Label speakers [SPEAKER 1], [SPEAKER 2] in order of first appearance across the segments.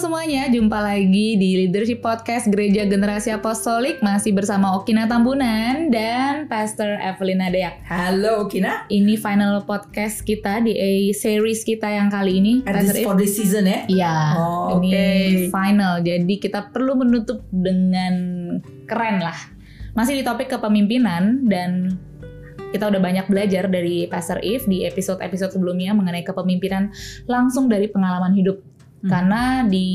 [SPEAKER 1] semuanya, jumpa lagi di Leadership Podcast Gereja Generasi Apostolik masih bersama Okina Tambunan dan Pastor Evelyn Deak.
[SPEAKER 2] Halo Okina.
[SPEAKER 1] Ini final podcast kita di A series kita yang kali ini.
[SPEAKER 2] And this for this season ya?
[SPEAKER 1] Iya,
[SPEAKER 2] Oh,
[SPEAKER 1] ini
[SPEAKER 2] oke.
[SPEAKER 1] final. Jadi kita perlu menutup dengan keren lah. Masih di topik kepemimpinan dan kita udah banyak belajar dari Pastor If di episode-episode sebelumnya mengenai kepemimpinan langsung dari pengalaman hidup.
[SPEAKER 2] Hmm.
[SPEAKER 1] Karena di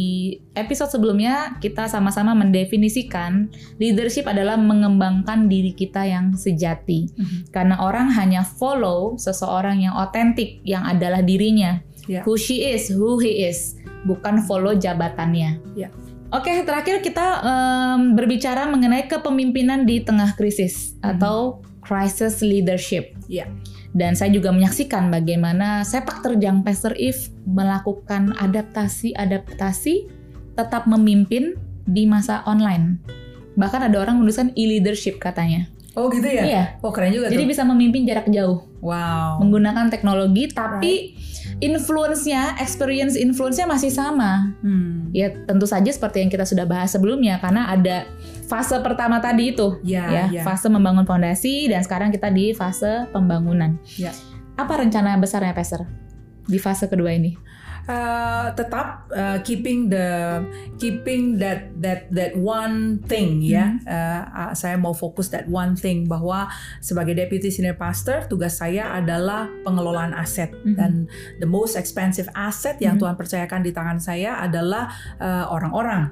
[SPEAKER 1] episode sebelumnya kita sama-sama mendefinisikan leadership adalah mengembangkan diri kita yang sejati.
[SPEAKER 2] Mhm.
[SPEAKER 1] Karena orang hanya follow seseorang yang otentik yang adalah dirinya.
[SPEAKER 2] Ya.
[SPEAKER 1] Who she is, who he is, bukan follow jabatannya.
[SPEAKER 2] Ya.
[SPEAKER 1] Oke, terakhir kita em, berbicara mengenai kepemimpinan di tengah krisis
[SPEAKER 2] Mhm.
[SPEAKER 1] atau crisis leadership.
[SPEAKER 2] Ya.
[SPEAKER 1] Dan saya juga menyaksikan bagaimana sepak terjang Pastor If melakukan adaptasi-adaptasi tetap memimpin di masa online. Bahkan ada orang menuliskan e-leadership katanya.
[SPEAKER 2] Oh gitu ya?
[SPEAKER 1] Iya.
[SPEAKER 2] Oh keren juga
[SPEAKER 1] Jadi
[SPEAKER 2] tuh.
[SPEAKER 1] bisa memimpin jarak jauh
[SPEAKER 2] Wow.
[SPEAKER 1] menggunakan teknologi tapi influence-nya, experience influence-nya masih sama.
[SPEAKER 2] Hmm.
[SPEAKER 1] Ya tentu saja seperti yang kita sudah bahas sebelumnya karena ada fase pertama tadi itu
[SPEAKER 2] Ya,
[SPEAKER 1] ya,
[SPEAKER 2] ya.
[SPEAKER 1] fase membangun fondasi dan sekarang kita di fase pembangunan.
[SPEAKER 2] Ya.
[SPEAKER 1] Apa rencana besarnya Pastor di fase kedua ini?
[SPEAKER 2] Uh, tetap uh, keeping the keeping that that that one thing ya. Uh, uh, saya mau fokus that one thing bahwa sebagai deputy senior pastor tugas saya adalah pengelolaan aset
[SPEAKER 1] Mhm.
[SPEAKER 2] dan the most expensive asset yang
[SPEAKER 1] Mhm.
[SPEAKER 2] Tuhan percayakan di tangan saya adalah uh, orang-orang.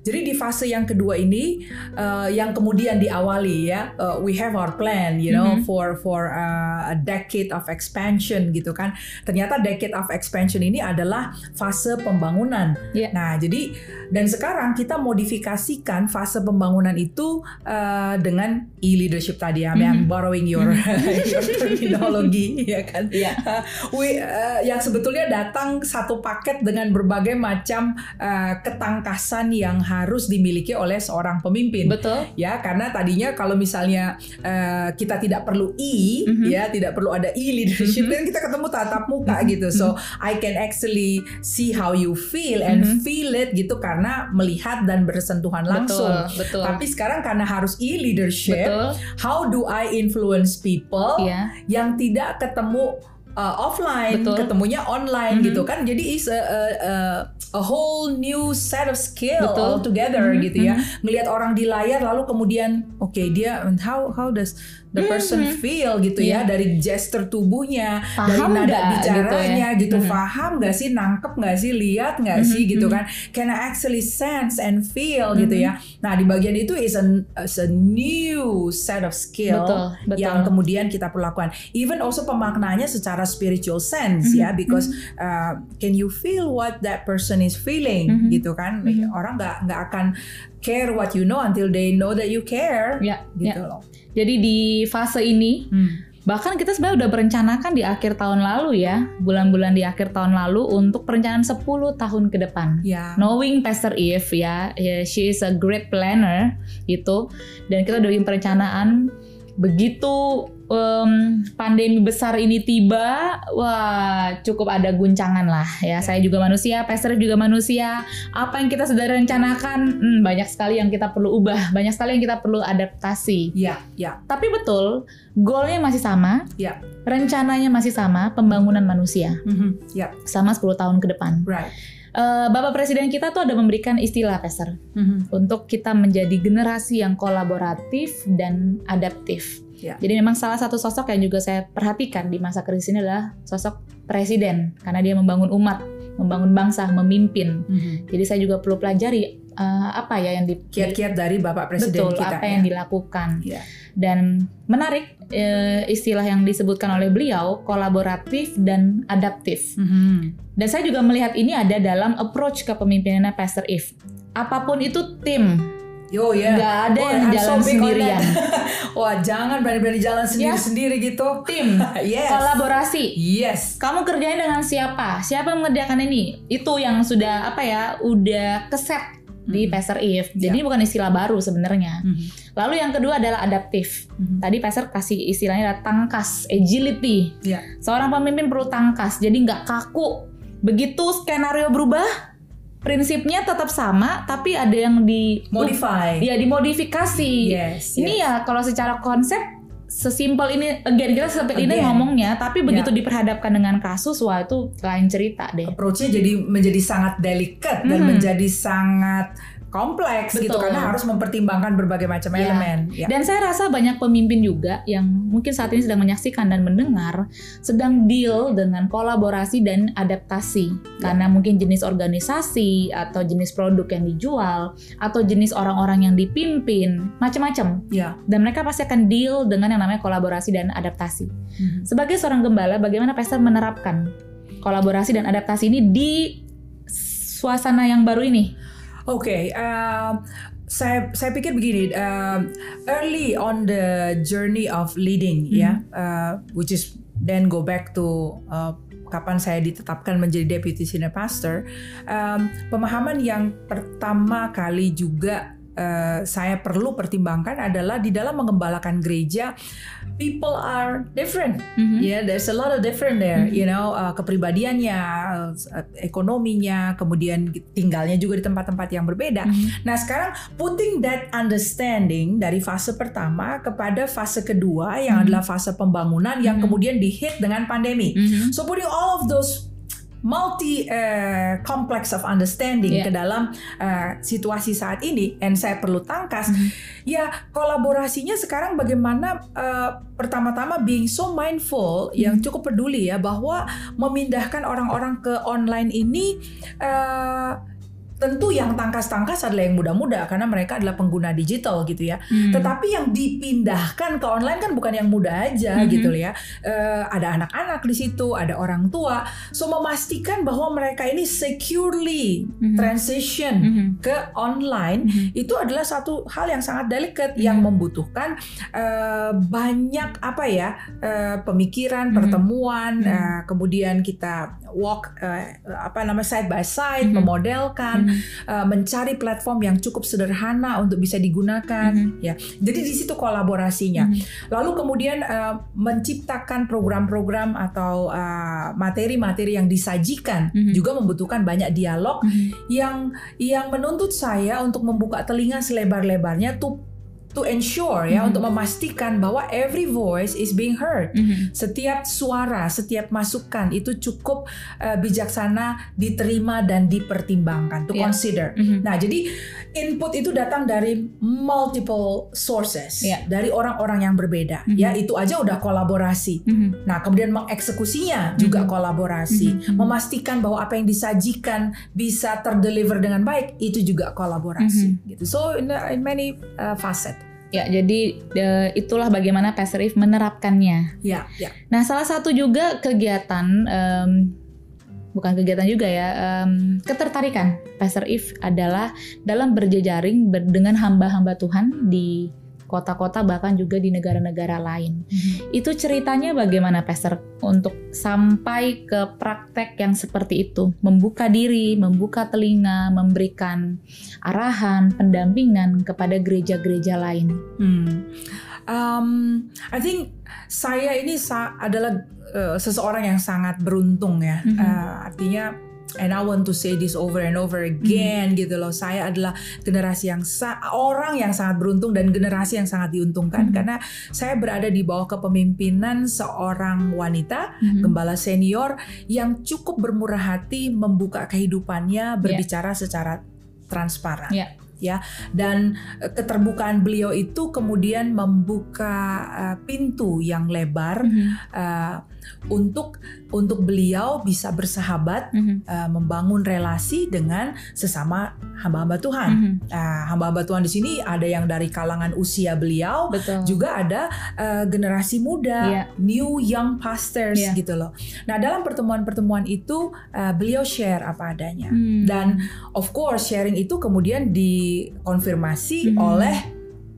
[SPEAKER 2] Jadi di fase yang kedua ini uh, yang kemudian diawali ya, uh, we have our plan, you know,
[SPEAKER 1] Mhm.
[SPEAKER 2] for for uh, a decade of expansion gitu kan. Ternyata decade of expansion ini adalah fase pembangunan.
[SPEAKER 1] Iya.
[SPEAKER 2] Nah, jadi dan sekarang kita modifikasikan fase pembangunan itu uh, dengan e-leadership tadi. I'm, I'm
[SPEAKER 1] Mhm.
[SPEAKER 2] borrowing your your terminologi ya kan.
[SPEAKER 1] Iya.
[SPEAKER 2] We, uh, yang sebetulnya datang satu paket dengan berbagai macam uh, ketangkasan yang harus dimiliki oleh seorang pemimpin.
[SPEAKER 1] Betul.
[SPEAKER 2] Ya, karena tadinya kalau misalnya uh, kita tidak perlu e,
[SPEAKER 1] Mhm.
[SPEAKER 2] ya, tidak perlu ada e leadership,
[SPEAKER 1] Mhm.
[SPEAKER 2] kan kita ketemu tatap muka gitu. So I can actually see how you feel and
[SPEAKER 1] Mhm.
[SPEAKER 2] feel it gitu karena melihat dan bersentuhan langsung.
[SPEAKER 1] Betul. Betul.
[SPEAKER 2] Tapi sekarang karena harus e leadership,
[SPEAKER 1] Betul.
[SPEAKER 2] how do I influence people?
[SPEAKER 1] Iya.
[SPEAKER 2] yang tidak ketemu uh, offline,
[SPEAKER 1] Betul.
[SPEAKER 2] ketemunya online
[SPEAKER 1] Mhm.
[SPEAKER 2] gitu kan. Jadi is a, a, a- a whole new set of skill
[SPEAKER 1] Betul.
[SPEAKER 2] altogether
[SPEAKER 1] Mhm,
[SPEAKER 2] gitu ya. Ngelihat orang di layar lalu kemudian oke dia how how does the person
[SPEAKER 1] Mhm.
[SPEAKER 2] feel gitu ya
[SPEAKER 1] Iya.
[SPEAKER 2] dari gesture tubuhnya,
[SPEAKER 1] Paham
[SPEAKER 2] dari nada
[SPEAKER 1] nggak
[SPEAKER 2] bicaranya
[SPEAKER 1] gitu
[SPEAKER 2] gitu,
[SPEAKER 1] ya? Mhm.
[SPEAKER 2] paham nggak sih, nangkep nggak sih, lihat nggak
[SPEAKER 1] Mhm,
[SPEAKER 2] sih gitu
[SPEAKER 1] mhm.
[SPEAKER 2] kan. Can I actually sense and feel gitu
[SPEAKER 1] Mhm.
[SPEAKER 2] ya. Nah, di bagian itu is a, is a new set of skill
[SPEAKER 1] Betul. Betul.
[SPEAKER 2] yang kemudian kita perlu lakukan. Even also pemaknaannya secara spiritual sense
[SPEAKER 1] Mhm,
[SPEAKER 2] ya, because uh, can you feel what that person is feeling
[SPEAKER 1] Mhm.
[SPEAKER 2] gitu kan?
[SPEAKER 1] Mhm.
[SPEAKER 2] Orang nggak nggak akan care what you know until they know that you care.
[SPEAKER 1] Ya,
[SPEAKER 2] Gitu
[SPEAKER 1] ya.
[SPEAKER 2] loh.
[SPEAKER 1] Jadi di fase ini
[SPEAKER 2] Hmm.
[SPEAKER 1] Bahkan kita sebenarnya udah merencanakan di akhir tahun lalu ya, bulan-bulan di akhir tahun lalu untuk perencanaan 10 tahun ke depan.
[SPEAKER 2] Ya.
[SPEAKER 1] Knowing Pastor Eve ya, she is a great planner gitu. Dan kita udah bikin perencanaan begitu em, pandemi besar ini tiba, wah cukup ada guncangan lah ya. Saya juga manusia, Pastor juga manusia. Apa yang kita sudah rencanakan, hmm, banyak sekali yang kita perlu ubah, banyak sekali yang kita perlu adaptasi.
[SPEAKER 2] Ya, ya,
[SPEAKER 1] Tapi betul, goalnya masih sama,
[SPEAKER 2] ya.
[SPEAKER 1] rencananya masih sama, pembangunan manusia
[SPEAKER 2] Mhm. Ya,
[SPEAKER 1] sama 10 tahun ke depan.
[SPEAKER 2] right.
[SPEAKER 1] Eh, Bapak Presiden kita tuh ada memberikan istilah, Pastor,
[SPEAKER 2] Mhm.
[SPEAKER 1] untuk kita menjadi generasi yang kolaboratif dan adaptif.
[SPEAKER 2] Ya.
[SPEAKER 1] Jadi memang salah satu sosok yang juga saya perhatikan di masa krisis ini adalah sosok presiden, karena dia membangun umat, membangun bangsa, memimpin.
[SPEAKER 2] Mhm.
[SPEAKER 1] Jadi saya juga perlu pelajari eh, apa ya yang di
[SPEAKER 2] Kiat-kiat dari Bapak Presiden
[SPEAKER 1] betul
[SPEAKER 2] kita.
[SPEAKER 1] apa
[SPEAKER 2] ya.
[SPEAKER 1] yang dilakukan.
[SPEAKER 2] Ya.
[SPEAKER 1] Dan menarik eh, istilah yang disebutkan oleh beliau kolaboratif dan adaptif.
[SPEAKER 2] Mhm.
[SPEAKER 1] Dan saya juga melihat ini ada dalam approach kepemimpinannya Pastor If. Apa pun itu tim,
[SPEAKER 2] Yo ya.
[SPEAKER 1] nggak ada
[SPEAKER 2] Oh,
[SPEAKER 1] yang
[SPEAKER 2] I'm so
[SPEAKER 1] jalan
[SPEAKER 2] on
[SPEAKER 1] sendirian.
[SPEAKER 2] Wah, jangan berani-berani jalan sendiri-sendiri gitu.
[SPEAKER 1] Tim,
[SPEAKER 2] yes.
[SPEAKER 1] kolaborasi.
[SPEAKER 2] Yes.
[SPEAKER 1] Kamu kerjain dengan siapa? Siapa yang mengerjakan ini? Itu yang sudah apa ya? Udah keset di
[SPEAKER 2] Mhm.
[SPEAKER 1] Pastor If. Jadi ini bukan istilah baru sebenarnya.
[SPEAKER 2] Mhm.
[SPEAKER 1] Lalu yang kedua adalah adaptif.
[SPEAKER 2] Mhm.
[SPEAKER 1] Tadi Pastor kasih istilahnya adalah tangkas, agility.
[SPEAKER 2] Ya.
[SPEAKER 1] Seorang pemimpin perlu tangkas, jadi nggak kaku. Begitu skenario berubah, prinsipnya tetap sama tapi ada yang di
[SPEAKER 2] Modify.
[SPEAKER 1] ya dimodifikasi.
[SPEAKER 2] Yes.
[SPEAKER 1] Ini
[SPEAKER 2] yes.
[SPEAKER 1] ya kalau secara konsep sesimpel ini again kita seperti ini ngomongnya tapi begitu
[SPEAKER 2] Ya.
[SPEAKER 1] diperhadapkan dengan kasus wah itu lain cerita deh.
[SPEAKER 2] approach-nya jadi menjadi sangat delicate dan
[SPEAKER 1] Mhm.
[SPEAKER 2] menjadi sangat kompleks gitu
[SPEAKER 1] Betul.
[SPEAKER 2] karena harus mempertimbangkan berbagai macam
[SPEAKER 1] Ya.
[SPEAKER 2] elemen. Ya.
[SPEAKER 1] Dan saya rasa banyak pemimpin juga yang mungkin saat ini sedang menyaksikan dan mendengar sedang deal dengan kolaborasi dan adaptasi karena mungkin jenis organisasi atau jenis produk yang dijual atau jenis orang-orang yang dipimpin macam-macam
[SPEAKER 2] Ya.
[SPEAKER 1] dan mereka pasti akan deal dengan yang namanya kolaborasi dan adaptasi.
[SPEAKER 2] Mhm.
[SPEAKER 1] Sebagai seorang gembala, bagaimana pastor menerapkan kolaborasi dan adaptasi ini di suasana yang baru ini?
[SPEAKER 2] Oke, um, saya saya pikir begini, um, early on the journey of leading, ya, uh, which is then go back to uh, kapan saya ditetapkan menjadi deputy senior pastor, um, pemahaman yang pertama kali juga uh, saya perlu pertimbangkan adalah di dalam mengembalakan gereja, people are different.
[SPEAKER 1] Mhm.
[SPEAKER 2] Yeah, there's a lot of different there. You know, uh, kepribadiannya, uh, ekonominya, kemudian tinggalnya juga di tempat-tempat yang berbeda.
[SPEAKER 1] Mhm.
[SPEAKER 2] Nah, sekarang putting that understanding dari fase pertama kepada fase kedua yang
[SPEAKER 1] Mhm.
[SPEAKER 2] adalah fase pembangunan yang
[SPEAKER 1] Mhm.
[SPEAKER 2] kemudian dihit dengan pandemi.
[SPEAKER 1] Mhm.
[SPEAKER 2] So putting all of those multi uh, complex of understanding
[SPEAKER 1] Yeah.
[SPEAKER 2] ke dalam uh, situasi saat ini, and saya perlu tangkas,
[SPEAKER 1] Mhm.
[SPEAKER 2] ya kolaborasinya sekarang bagaimana uh, pertama-tama being so mindful yang
[SPEAKER 1] Mhm.
[SPEAKER 2] cukup peduli ya bahwa memindahkan orang-orang ke online ini uh, tentu yang tangkas-tangkas adalah yang muda-muda karena mereka adalah pengguna digital gitu ya.
[SPEAKER 1] Hmm.
[SPEAKER 2] Tetapi yang dipindahkan ke online kan bukan yang muda aja
[SPEAKER 1] Mhm.
[SPEAKER 2] gitu ya. Eh, ada anak-anak di situ, ada orang tua. So memastikan bahwa mereka ini securely
[SPEAKER 1] Mhm.
[SPEAKER 2] transition
[SPEAKER 1] Mhm.
[SPEAKER 2] ke online
[SPEAKER 1] Mhm.
[SPEAKER 2] itu adalah satu hal yang sangat delicate
[SPEAKER 1] Mhm.
[SPEAKER 2] yang membutuhkan eh, banyak apa ya eh, pemikiran,
[SPEAKER 1] Mhm.
[SPEAKER 2] pertemuan,
[SPEAKER 1] Mhm.
[SPEAKER 2] eh, kemudian kita walk eh, apa nama side by side,
[SPEAKER 1] Mhm.
[SPEAKER 2] memodelkan,
[SPEAKER 1] Mhm.
[SPEAKER 2] uh, mencari platform yang cukup sederhana untuk bisa digunakan
[SPEAKER 1] Mhm.
[SPEAKER 2] ya jadi di situ kolaborasinya
[SPEAKER 1] Mhm.
[SPEAKER 2] lalu kemudian uh, menciptakan program-program atau uh, materi-materi yang disajikan
[SPEAKER 1] Mhm.
[SPEAKER 2] juga membutuhkan banyak dialog
[SPEAKER 1] Mhm.
[SPEAKER 2] yang yang menuntut saya untuk membuka telinga selebar-lebarnya to to ensure ya
[SPEAKER 1] Mhm.
[SPEAKER 2] untuk memastikan bahwa every voice is being heard
[SPEAKER 1] Mhm.
[SPEAKER 2] setiap suara, setiap masukan itu cukup uh, bijaksana diterima dan dipertimbangkan, to
[SPEAKER 1] Iya.
[SPEAKER 2] consider.
[SPEAKER 1] Mhm.
[SPEAKER 2] Nah, jadi input itu datang dari multiple sources,
[SPEAKER 1] Iya.
[SPEAKER 2] dari orang-orang yang berbeda.
[SPEAKER 1] Mhm.
[SPEAKER 2] Ya, itu aja udah kolaborasi.
[SPEAKER 1] Mhm.
[SPEAKER 2] Nah, kemudian mengeksekusinya juga
[SPEAKER 1] Mhm.
[SPEAKER 2] kolaborasi,
[SPEAKER 1] Mhm. Mhm.
[SPEAKER 2] memastikan bahwa apa yang disajikan bisa terdeliver dengan baik, itu juga kolaborasi.
[SPEAKER 1] Mhm.
[SPEAKER 2] Gitu. So, in, in many uh, facet.
[SPEAKER 1] Ya, jadi eh, itulah bagaimana Pastor If menerapkannya.
[SPEAKER 2] Ya, ya.
[SPEAKER 1] Nah, salah satu juga kegiatan, em, bukan kegiatan juga ya, em, ketertarikan Pastor If adalah dalam berjejaring ber- dengan hamba-hamba Tuhan di kota-kota bahkan juga di negara-negara lain. Itu ceritanya bagaimana Pastor untuk sampai ke praktek yang seperti itu, membuka diri, membuka telinga, memberikan arahan, pendampingan kepada gereja-gereja lain.
[SPEAKER 2] Hmm. Um, I think saya ini sa- adalah uh, seseorang yang sangat beruntung ya.
[SPEAKER 1] Mhm.
[SPEAKER 2] Uh, artinya, and I want to say this over and over again gitu loh. Saya adalah generasi yang sa- orang yang sangat beruntung dan generasi yang sangat diuntungkan
[SPEAKER 1] Mhm.
[SPEAKER 2] karena saya berada di bawah kepemimpinan seorang wanita
[SPEAKER 1] Mhm.
[SPEAKER 2] gembala senior yang cukup bermurah hati membuka kehidupannya berbicara secara transparan.
[SPEAKER 1] Ya.
[SPEAKER 2] Ya, dan eh, keterbukaan beliau itu kemudian membuka eh, pintu yang lebar
[SPEAKER 1] Mhm.
[SPEAKER 2] eh, untuk untuk beliau bisa bersahabat,
[SPEAKER 1] Mhm.
[SPEAKER 2] eh, membangun relasi dengan sesama hamba-hamba Tuhan.
[SPEAKER 1] Mhm.
[SPEAKER 2] Nah, hamba-hamba Tuhan di sini ada yang dari kalangan usia beliau,
[SPEAKER 1] Betul.
[SPEAKER 2] juga ada eh, generasi muda,
[SPEAKER 1] Iya.
[SPEAKER 2] new young pastors
[SPEAKER 1] Iya.
[SPEAKER 2] gitu loh. Nah, dalam pertemuan-pertemuan itu eh, beliau share apa adanya.
[SPEAKER 1] Hmm.
[SPEAKER 2] Dan of course sharing itu kemudian dikonfirmasi
[SPEAKER 1] Mhm.
[SPEAKER 2] oleh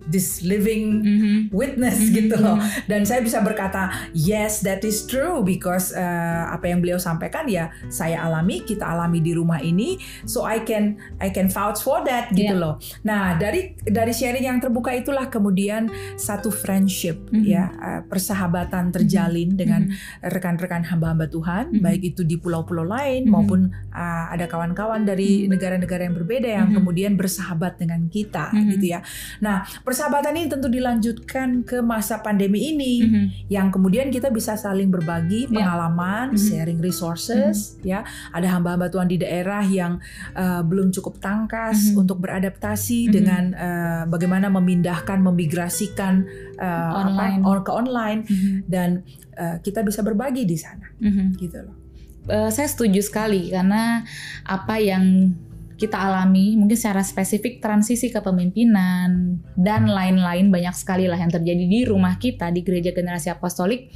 [SPEAKER 2] this living
[SPEAKER 1] Mhm.
[SPEAKER 2] witness
[SPEAKER 1] Mhm,
[SPEAKER 2] gitu loh.
[SPEAKER 1] mhm.
[SPEAKER 2] Dan saya bisa berkata, yes that is true because uh, apa yang beliau sampaikan ya saya alami, kita alami di rumah ini, so I can I can vouch for that gitu loh. Nah dari dari sharing yang terbuka itulah kemudian satu friendship
[SPEAKER 1] Mhm.
[SPEAKER 2] ya uh, persahabatan terjalin dengan
[SPEAKER 1] Mhm.
[SPEAKER 2] rekan-rekan hamba-hamba Tuhan,
[SPEAKER 1] Mhm.
[SPEAKER 2] baik itu di pulau-pulau lain
[SPEAKER 1] Mhm.
[SPEAKER 2] maupun uh, ada kawan-kawan dari negara-negara yang berbeda yang
[SPEAKER 1] Mhm.
[SPEAKER 2] kemudian bersahabat dengan kita
[SPEAKER 1] Mhm.
[SPEAKER 2] gitu ya. Nah, persahabatan ini tentu dilanjutkan ke masa pandemi ini
[SPEAKER 1] Mhm.
[SPEAKER 2] yang kemudian kita bisa saling berbagi
[SPEAKER 1] Ya.
[SPEAKER 2] pengalaman,
[SPEAKER 1] Mhm.
[SPEAKER 2] sharing resources ya. Ada hamba-hamba Tuhan di daerah yang uh, belum cukup tangkas
[SPEAKER 1] Mhm.
[SPEAKER 2] untuk beradaptasi
[SPEAKER 1] Mhm.
[SPEAKER 2] dengan uh, bagaimana memindahkan, memigrasikan uh,
[SPEAKER 1] Online.
[SPEAKER 2] apa ke online
[SPEAKER 1] Mhm.
[SPEAKER 2] dan uh, kita bisa berbagi di sana
[SPEAKER 1] Mhm.
[SPEAKER 2] gitu loh.
[SPEAKER 1] Eh, saya setuju sekali karena apa yang kita alami mungkin secara spesifik transisi kepemimpinan dan lain-lain banyak sekali lah yang terjadi di rumah kita di gereja generasi apostolik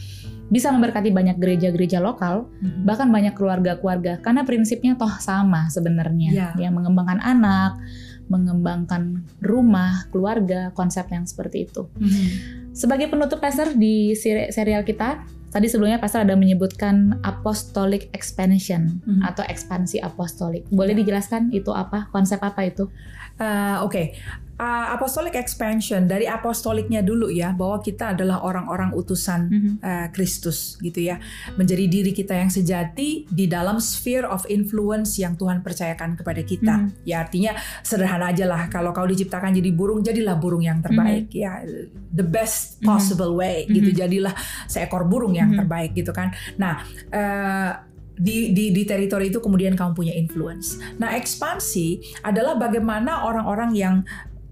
[SPEAKER 1] bisa memberkati banyak gereja-gereja lokal bahkan banyak keluarga-keluarga karena prinsipnya toh sama sebenarnya
[SPEAKER 2] Ya.
[SPEAKER 1] yang mengembangkan anak mengembangkan rumah keluarga konsep yang seperti itu
[SPEAKER 2] Mhm.
[SPEAKER 1] sebagai penutup Pastor di seri- serial kita, tadi sebelumnya Pastor ada menyebutkan apostolic expansion
[SPEAKER 2] Mhm.
[SPEAKER 1] atau ekspansi apostolik. Boleh dijelaskan itu apa? Konsep apa itu?
[SPEAKER 2] Uh, Oke, Uh, apostolic expansion dari apostoliknya dulu ya, bahwa kita adalah orang-orang utusan
[SPEAKER 1] Mhm.
[SPEAKER 2] uh, Kristus gitu ya, menjadi diri kita yang sejati di dalam sphere of influence yang Tuhan percayakan kepada kita.
[SPEAKER 1] Mhm.
[SPEAKER 2] Ya artinya sederhana aja lah, kalau kau diciptakan jadi burung, jadilah burung yang terbaik ya, the best possible way gitu,
[SPEAKER 1] Mhm.
[SPEAKER 2] jadilah seekor burung yang
[SPEAKER 1] Mhm.
[SPEAKER 2] terbaik gitu kan. Nah. uh, di, di, di teritori itu kemudian kamu punya influence. Nah, ekspansi adalah bagaimana orang-orang yang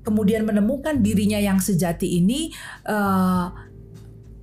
[SPEAKER 2] kemudian menemukan dirinya yang sejati ini eh,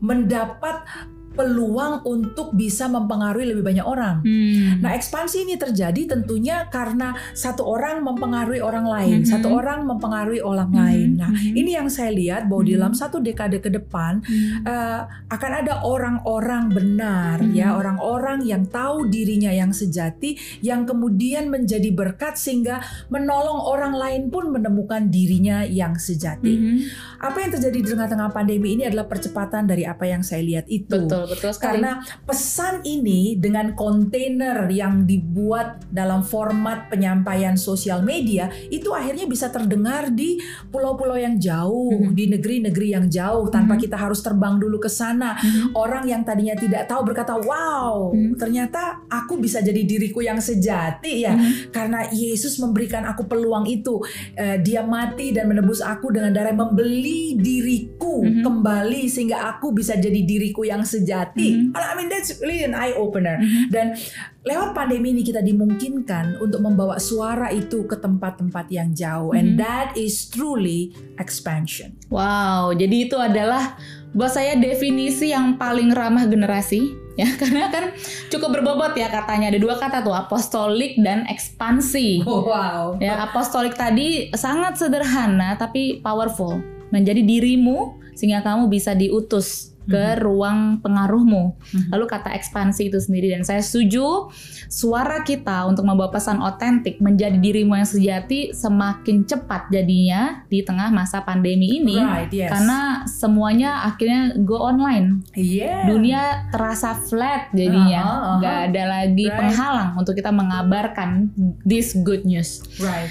[SPEAKER 2] mendapat peluang untuk bisa mempengaruhi lebih banyak orang.
[SPEAKER 1] Hmm.
[SPEAKER 2] Nah, ekspansi ini terjadi tentunya karena satu orang mempengaruhi orang lain,
[SPEAKER 1] Mhm.
[SPEAKER 2] satu orang mempengaruhi orang
[SPEAKER 1] Mhm,
[SPEAKER 2] lain. Nah,
[SPEAKER 1] mhm.
[SPEAKER 2] ini yang saya lihat bahwa di
[SPEAKER 1] Mhm.
[SPEAKER 2] dalam satu dekade ke depan
[SPEAKER 1] Hmm.
[SPEAKER 2] eh, akan ada orang-orang benar
[SPEAKER 1] Mhm.
[SPEAKER 2] ya orang-orang yang tahu dirinya yang sejati yang kemudian menjadi berkat sehingga menolong orang lain pun menemukan dirinya yang sejati.
[SPEAKER 1] Mhm.
[SPEAKER 2] Apa yang terjadi di tengah-tengah pandemi ini adalah percepatan dari apa yang saya lihat itu.
[SPEAKER 1] Betul, betul sekali.
[SPEAKER 2] Karena pesan ini dengan kontainer yang dibuat dalam format penyampaian sosial media itu akhirnya bisa terdengar di pulau-pulau yang jauh,
[SPEAKER 1] Mhm.
[SPEAKER 2] di negeri-negeri yang jauh tanpa
[SPEAKER 1] Mhm.
[SPEAKER 2] kita harus terbang dulu ke sana.
[SPEAKER 1] Mhm.
[SPEAKER 2] Orang yang tadinya tidak tahu berkata, "Wow,
[SPEAKER 1] Mhm.
[SPEAKER 2] ternyata aku bisa jadi diriku yang sejati ya."
[SPEAKER 1] Mhm.
[SPEAKER 2] Karena Yesus memberikan aku peluang itu. Eh, dia mati dan menebus aku dengan darah membeli diriku
[SPEAKER 1] Mhm.
[SPEAKER 2] kembali sehingga aku bisa jadi diriku yang sejati.
[SPEAKER 1] Mhm.
[SPEAKER 2] I mean that's really an eye opener.
[SPEAKER 1] Mhm.
[SPEAKER 2] Dan lewat pandemi ini kita dimungkinkan untuk membawa suara itu ke tempat-tempat yang jauh and
[SPEAKER 1] Mhm.
[SPEAKER 2] that is truly expansion.
[SPEAKER 1] Wow, jadi itu adalah buat saya definisi yang paling ramah generasi ya karena kan cukup berbobot ya katanya ada dua kata tuh apostolik dan ekspansi.
[SPEAKER 2] Wow.
[SPEAKER 1] Ya, apostolik tadi sangat sederhana tapi powerful. Menjadi dirimu sehingga kamu bisa diutus ke ruang pengaruhmu.
[SPEAKER 2] Mhm.
[SPEAKER 1] Lalu kata ekspansi itu sendiri dan saya setuju suara kita untuk membawa pesan otentik menjadi dirimu yang sejati semakin cepat jadinya di tengah masa pandemi ini.
[SPEAKER 2] Right, yes.
[SPEAKER 1] Karena semuanya akhirnya go online.
[SPEAKER 2] yeah.
[SPEAKER 1] Dunia terasa flat jadinya.
[SPEAKER 2] Uh-huh, uh-huh.
[SPEAKER 1] nggak ada lagi
[SPEAKER 2] Right.
[SPEAKER 1] penghalang untuk kita mengabarkan this good news.
[SPEAKER 2] right.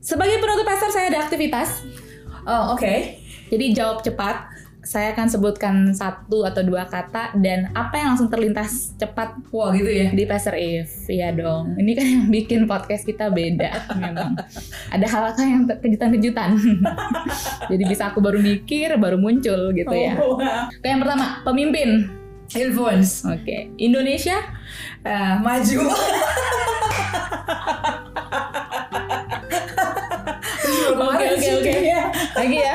[SPEAKER 1] Sebagai penutup pasar saya ada aktivitas.
[SPEAKER 2] Oh, oke.
[SPEAKER 1] Jadi jawab cepat. Saya akan sebutkan satu atau dua kata dan apa yang langsung terlintas cepat
[SPEAKER 2] Wah, gitu ya.
[SPEAKER 1] di Pastor If. Iya dong. Ini kan yang bikin podcast kita beda memang. Ada hal-hal yang ter- kejutan-kejutan. Jadi bisa aku baru mikir, baru muncul gitu ya.
[SPEAKER 2] Oh, wow.
[SPEAKER 1] Oke, yang pertama, pemimpin.
[SPEAKER 2] Influence.
[SPEAKER 1] Oke, Indonesia.
[SPEAKER 2] Eh, maju.
[SPEAKER 1] Oke, oke, oke. Lagi ya.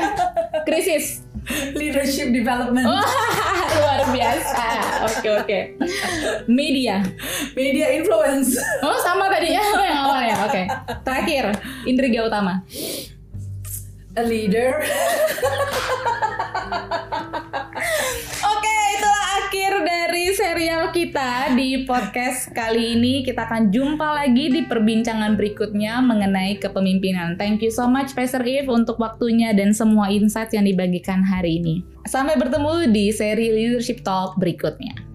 [SPEAKER 1] Krisis.
[SPEAKER 2] Leadership development.
[SPEAKER 1] Wah, luar biasa. Oke, oke. Media.
[SPEAKER 2] Media influence.
[SPEAKER 1] Oh, sama tadi ya yang awal ya. Oke. Terakhir, Indriga Utama.
[SPEAKER 2] A leader.
[SPEAKER 1] Oke, itulah akhir dari seri tutorial kita di podcast kali ini. Kita akan jumpa lagi di perbincangan berikutnya mengenai kepemimpinan. Thank you so much Pastor Eve untuk waktunya dan semua insight yang dibagikan hari ini. Sampai bertemu di seri Leadership Talk berikutnya.